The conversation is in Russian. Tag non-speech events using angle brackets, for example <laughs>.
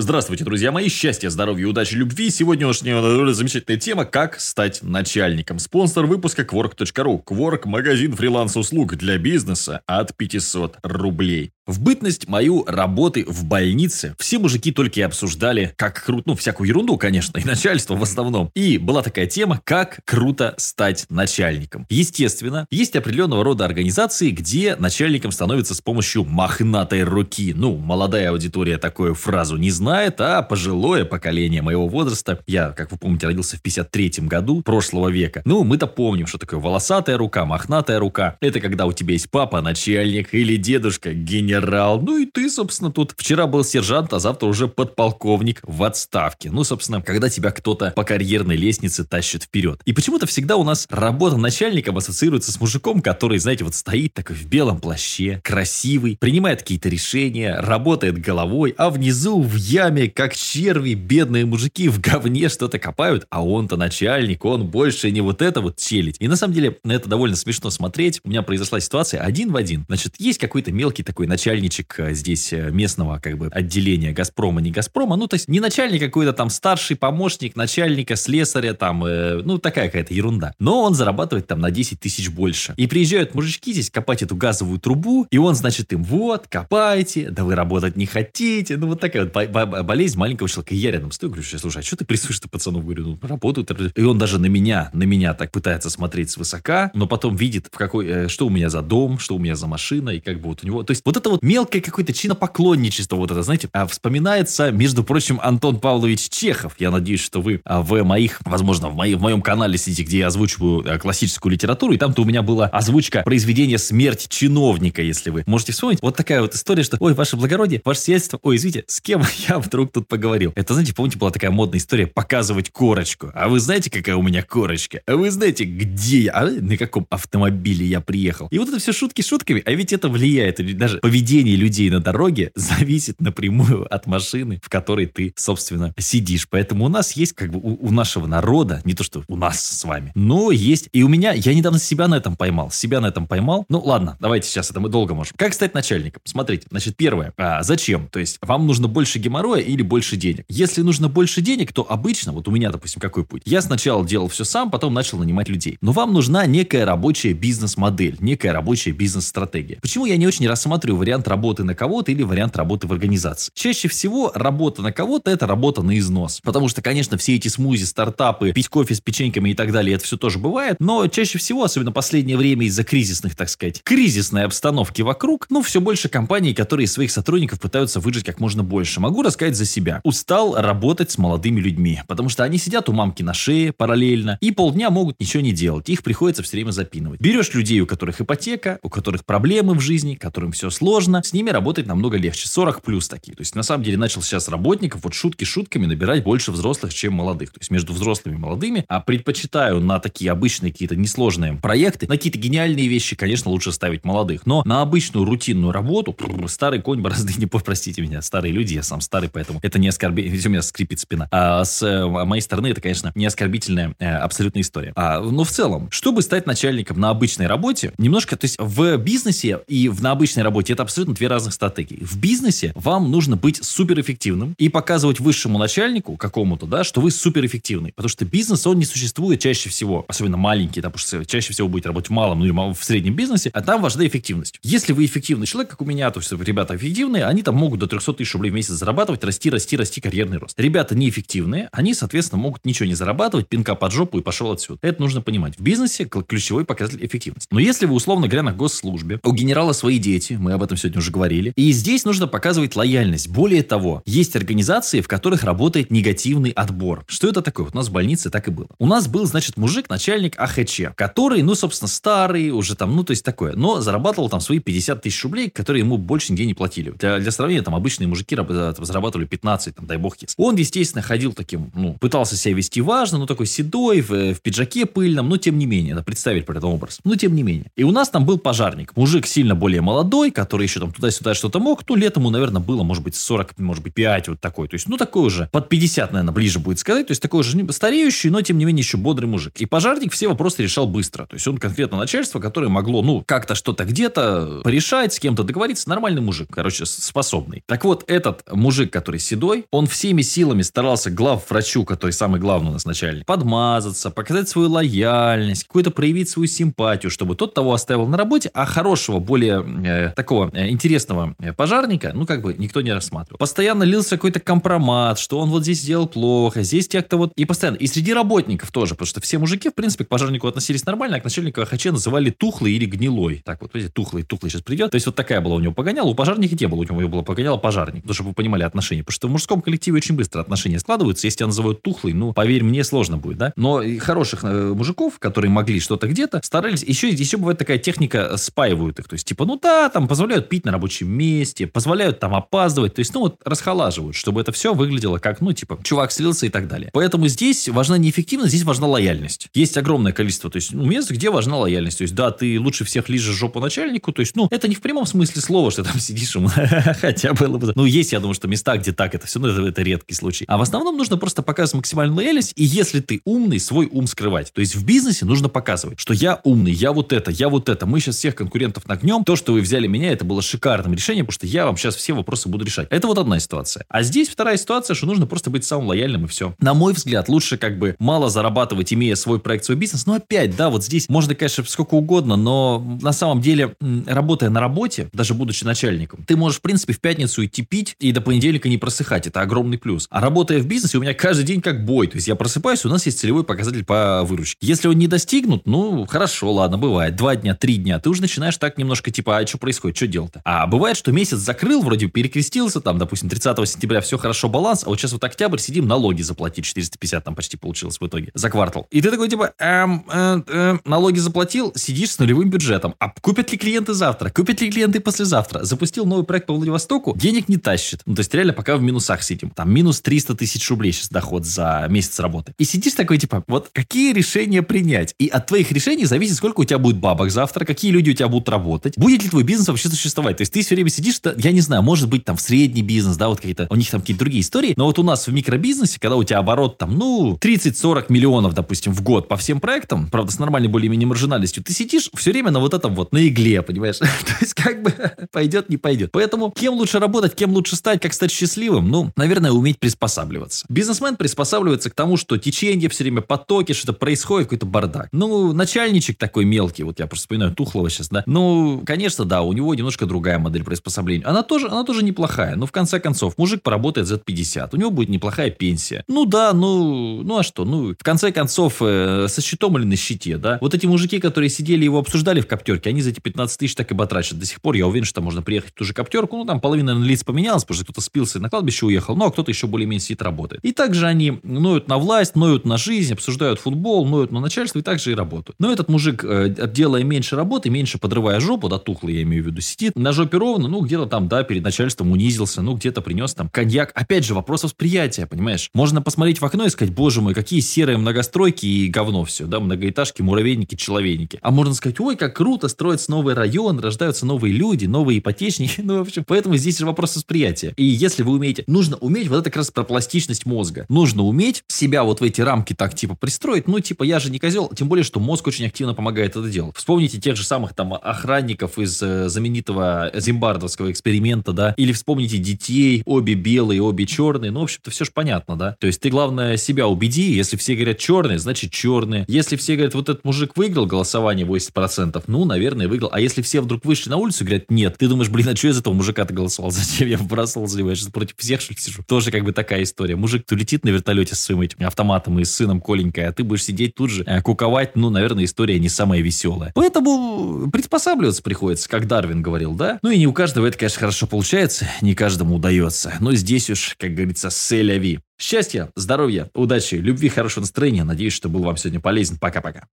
Здравствуйте, друзья мои. Счастья, здоровья, удачи, любви. Сегодняшняя замечательная тема «Как стать начальником». Спонсор выпуска Quark.ru. Quark – магазин фриланс-услуг для бизнеса от 500 рублей. В бытность мою работы в больнице все мужики только и обсуждали, как круто, ну, всякую ерунду, конечно, и начальство в основном. И была такая тема, как круто стать начальником. Естественно, есть определенного рода организации, где начальником становится с помощью мохнатой руки. Ну, молодая аудитория такую фразу не знает, а пожилое поколение моего возраста, я, как вы помните, родился в 53 году прошлого века. Ну, мы-то помним, что такое волосатая рука, мохнатая рука. Это когда у тебя есть папа, начальник или дедушка, генерал генерал. Ну и ты, собственно, тут вчера был сержант, а завтра уже подполковник в отставке. Ну, собственно, когда тебя кто-то по карьерной лестнице тащит вперед. И почему-то всегда у нас работа начальником ассоциируется с мужиком, который, знаете, вот стоит такой в белом плаще, красивый, принимает какие-то решения, работает головой, а внизу в яме, как черви, бедные мужики в говне что-то копают, а он-то начальник, он больше не вот это вот челить. И на самом деле на это довольно смешно смотреть. У меня произошла ситуация один в один. Значит, есть какой-то мелкий такой начальник, начальничек э, здесь э, местного как бы отделения Газпрома, не Газпрома, ну, то есть не начальник какой-то там старший помощник начальника, слесаря там, э, ну, такая какая-то ерунда. Но он зарабатывает там на 10 тысяч больше. И приезжают мужички здесь копать эту газовую трубу, и он, значит, им, вот, копайте, да вы работать не хотите. Ну, вот такая вот болезнь маленького человека. И я рядом стою, говорю, слушай, а что ты прессуешь-то пацану? Говорю, ну, работают. И он даже на меня, на меня так пытается смотреть свысока, но потом видит, в какой, что у меня за дом, что у меня за машина, и как бы вот у него... То есть вот это вот вот мелкое какое-то чинопоклонничество, вот это, знаете, а вспоминается, между прочим, Антон Павлович Чехов. Я надеюсь, что вы а, в моих, возможно, в, моей, в моем канале сидите, где я озвучиваю а, классическую литературу, и там-то у меня была озвучка произведения «Смерть чиновника», если вы можете вспомнить. Вот такая вот история, что, ой, ваше благородие, ваше сиятельство, ой, извините, с кем <laughs> я вдруг тут поговорил? Это, знаете, помните, была такая модная история показывать корочку. А вы знаете, какая у меня корочка? А вы знаете, где я? А на каком автомобиле я приехал? И вот это все шутки шутками, а ведь это влияет, даже поведение поведение людей на дороге <laughs> зависит напрямую от машины, в которой ты, собственно, сидишь. Поэтому у нас есть, как бы, у, у нашего народа, не то что у нас с вами, но есть, и у меня, я недавно себя на этом поймал, себя на этом поймал. Ну, ладно, давайте сейчас, это мы долго можем. Как стать начальником? Смотрите, значит, первое, а, зачем? То есть, вам нужно больше геморроя или больше денег? Если нужно больше денег, то обычно, вот у меня, допустим, какой путь? Я сначала делал все сам, потом начал нанимать людей. Но вам нужна некая рабочая бизнес-модель, некая рабочая бизнес-стратегия. Почему я не очень рассматриваю вариант работы на кого-то или вариант работы в организации. Чаще всего работа на кого-то – это работа на износ. Потому что, конечно, все эти смузи, стартапы, пить кофе с печеньками и так далее, это все тоже бывает. Но чаще всего, особенно последнее время из-за кризисных, так сказать, кризисной обстановки вокруг, ну, все больше компаний, которые своих сотрудников пытаются выжить как можно больше. Могу рассказать за себя. Устал работать с молодыми людьми, потому что они сидят у мамки на шее параллельно и полдня могут ничего не делать. Их приходится все время запинывать. Берешь людей, у которых ипотека, у которых проблемы в жизни, которым все сложно, сложно, с ними работать намного легче. 40 плюс такие. То есть, на самом деле, начал сейчас работников вот шутки шутками набирать больше взрослых, чем молодых. То есть, между взрослыми и молодыми. А предпочитаю на такие обычные какие-то несложные проекты, на какие-то гениальные вещи, конечно, лучше ставить молодых. Но на обычную рутинную работу, <laughs> старый конь борозды не простите меня, старые люди, я сам старый, поэтому это не оскорбительно, <laughs> у меня скрипит спина. А с э, моей стороны это, конечно, не оскорбительная э, абсолютная история. А, но в целом, чтобы стать начальником на обычной работе, немножко, то есть в бизнесе и в, на обычной работе это абсолютно две разных стратегии. В бизнесе вам нужно быть суперэффективным и показывать высшему начальнику какому-то, да, что вы суперэффективный. Потому что бизнес, он не существует чаще всего, особенно маленький, да, потому что чаще всего будете работать в малом, ну или в среднем бизнесе, а там важна эффективность. Если вы эффективный человек, как у меня, то есть ребята эффективные, они там могут до 300 тысяч рублей в месяц зарабатывать, расти, расти, расти, карьерный рост. Ребята неэффективные, они, соответственно, могут ничего не зарабатывать, пинка под жопу и пошел отсюда. Это нужно понимать. В бизнесе ключевой показатель эффективность. Но если вы, условно говоря, на госслужбе, у генерала свои дети, мы об этом сегодня уже говорили. И здесь нужно показывать лояльность. Более того, есть организации, в которых работает негативный отбор. Что это такое? Вот у нас в больнице так и было. У нас был, значит, мужик, начальник АХЧ, который, ну, собственно, старый, уже там, ну, то есть такое, но зарабатывал там свои 50 тысяч рублей, которые ему больше нигде не платили. Для, для сравнения, там, обычные мужики зарабатывали 15, там, дай бог есть. Он, естественно, ходил таким, ну, пытался себя вести важно, ну, такой седой, в, в пиджаке пыльном, но тем не менее, это представить при этом образ. Но тем не менее. И у нас там был пожарник, мужик сильно более молодой, который еще там туда-сюда что-то мог, ну, лет ему, наверное, было, может быть, 40, может быть, 5, вот такой. То есть, ну, такой уже, под 50, наверное, ближе будет сказать. То есть, такой уже стареющий, но, тем не менее, еще бодрый мужик. И пожарник все вопросы решал быстро. То есть, он конкретно начальство, которое могло, ну, как-то что-то где-то порешать, с кем-то договориться. Нормальный мужик, короче, способный. Так вот, этот мужик, который седой, он всеми силами старался глав врачу, который самый главный у нас начальник, подмазаться, показать свою лояльность, какую-то проявить свою симпатию, чтобы тот того оставил на работе, а хорошего, более э, такого интересного э, пожарника, ну, как бы никто не рассматривал. Постоянно лился какой-то компромат, что он вот здесь сделал плохо, здесь те, кто вот... И постоянно. И среди работников тоже, потому что все мужики, в принципе, к пожарнику относились нормально, а к начальнику ХЧ называли тухлый или гнилой. Так вот, видите, тухлый, тухлый сейчас придет. То есть вот такая была у него погоняла. У пожарника не было, у него было погоняло пожарник. Потому что вы понимали отношения. Потому что в мужском коллективе очень быстро отношения складываются. Если тебя называют тухлый, ну, поверь мне, сложно будет, да? Но хороших э, мужиков, которые могли что-то где-то, старались. Еще, еще бывает такая техника, спаивают их. То есть, типа, ну да, там позволяют пить на рабочем месте, позволяют там опаздывать. То есть, ну вот расхолаживают, чтобы это все выглядело как, ну, типа, чувак слился и так далее. Поэтому здесь важна не эффективность, здесь важна лояльность. Есть огромное количество, то есть, ну, мест, где важна лояльность. То есть, да, ты лучше всех лижешь жопу начальнику, то есть, ну, это не в прямом смысле слова, что там <laughs> сидишь ему, <laughs> хотя было бы... Ну, есть, я думаю, что места, где так это все, ну, это, это редкий случай. А в основном нужно просто показывать максимальную лояльность, и если ты умный, свой ум скрывать. То есть, в бизнесе нужно показывать, что я умный, я вот это, я вот это, мы сейчас всех конкурентов нагнем, то, что вы взяли меня, это было шикарным решением, потому что я вам сейчас все вопросы буду решать. Это вот одна ситуация. А здесь вторая ситуация, что нужно просто быть самым лояльным и все. На мой взгляд, лучше как бы мало зарабатывать, имея свой проект, свой бизнес. Но опять, да, вот здесь можно, конечно, сколько угодно, но на самом деле, работая на работе, даже будучи начальником, ты можешь, в принципе, в пятницу идти пить и до понедельника не просыхать. Это огромный плюс. А работая в бизнесе, у меня каждый день как бой. То есть я просыпаюсь, у нас есть целевой показатель по выручке. Если он не достигнут, ну, хорошо, ладно, бывает. Два дня, три дня. Ты уже начинаешь так немножко типа, а что происходит, что делать-то? А бывает, что месяц закрыл, вроде перекрестился, там, допустим, 30 сентября все хорошо, баланс, а вот сейчас вот октябрь сидим, налоги заплатить 450 там почти получилось в итоге за квартал. И ты такой типа, эм, э, э, налоги заплатил, сидишь с нулевым бюджетом. А купят ли клиенты завтра? Купят ли клиенты послезавтра? Запустил новый проект по Владивостоку, денег не тащит. Ну, то есть реально пока в минусах сидим. Там минус 300 тысяч рублей сейчас доход за месяц работы. И сидишь такой типа, вот какие решения принять? И от твоих решений зависит, сколько у тебя будет бабок завтра, какие люди у тебя будут работать, будет ли твой бизнес вообще существовать. То есть ты все время сидишь, я не знаю, может быть там в средний бизнес, да, вот какие-то, у них там какие-то другие истории, но вот у нас в микробизнесе, когда у тебя оборот там, ну, 30-40 миллионов, допустим, в год по всем проектам, правда, с нормальной более-менее маржинальностью, ты сидишь все время на вот этом вот, на игле, понимаешь? <laughs> То есть как бы <laughs> пойдет, не пойдет. Поэтому кем лучше работать, кем лучше стать, как стать счастливым? Ну, наверное, уметь приспосабливаться. Бизнесмен приспосабливается к тому, что течение все время, потоки, что-то происходит, какой-то бардак. Ну, начальничек такой мелкий, вот я просто вспоминаю Тухлого сейчас, да. Ну, конечно, да, у него немножко другая модель приспособления. Она тоже, она тоже неплохая. Но в конце концов, мужик поработает за 50. У него будет неплохая пенсия. Ну да, ну, ну а что? Ну, в конце концов, э, со щитом или на щите, да? Вот эти мужики, которые сидели его обсуждали в коптерке, они за эти 15 тысяч так и батрачат. До сих пор я уверен, что можно приехать в ту же коптерку. Ну, там половина лиц поменялась, потому что кто-то спился на кладбище уехал, ну, а кто-то еще более-менее сидит работает. И также они ноют на власть, ноют на жизнь, обсуждают футбол, ноют на начальство и также и работают. Но этот мужик, э, делая меньше работы, меньше подрывая жопу, да, тухлый я имею в виду, сидит на жопе ровно, ну, где-то там, да, перед начальством унизился, ну, где-то принес там коньяк. Опять же, вопрос восприятия, понимаешь? Можно посмотреть в окно и сказать, боже мой, какие серые многостройки и говно все, да, многоэтажки, муравейники, человейники. А можно сказать, ой, как круто, строится новый район, рождаются новые люди, новые ипотечники, <laughs> ну, в общем, поэтому здесь же вопрос восприятия. И если вы умеете, нужно уметь, вот это как раз про пластичность мозга. Нужно уметь себя вот в эти рамки так, типа, пристроить, ну, типа, я же не козел, тем более, что мозг очень активно помогает это делать. Вспомните тех же самых там охранников из э, знаменитого зимбардовского эксперимента, да, или вспомните детей, обе белые, обе черные, ну, в общем-то, все же понятно, да. То есть ты, главное, себя убеди, если все говорят черные, значит черные. Если все говорят, вот этот мужик выиграл голосование 80%, ну, наверное, выиграл. А если все вдруг вышли на улицу и говорят, нет, ты думаешь, блин, а что из этого мужика ты голосовал? <laughs> Зачем я бросал за него? Я сейчас против всех, что ли, сижу? Тоже как бы такая история. Мужик, то летит на вертолете с своим этим автоматом и с сыном Коленькой, а ты будешь сидеть тут же, э, куковать, ну, наверное, история не самая веселая. Поэтому приспосабливаться приходится, как Дарвин говорил, да? Ну и не у каждого это, конечно, хорошо получается, не каждому удается. Но здесь уж, как говорится, селяви. Счастья, здоровья, удачи, любви, хорошего настроения. Надеюсь, что был вам сегодня полезен. Пока-пока.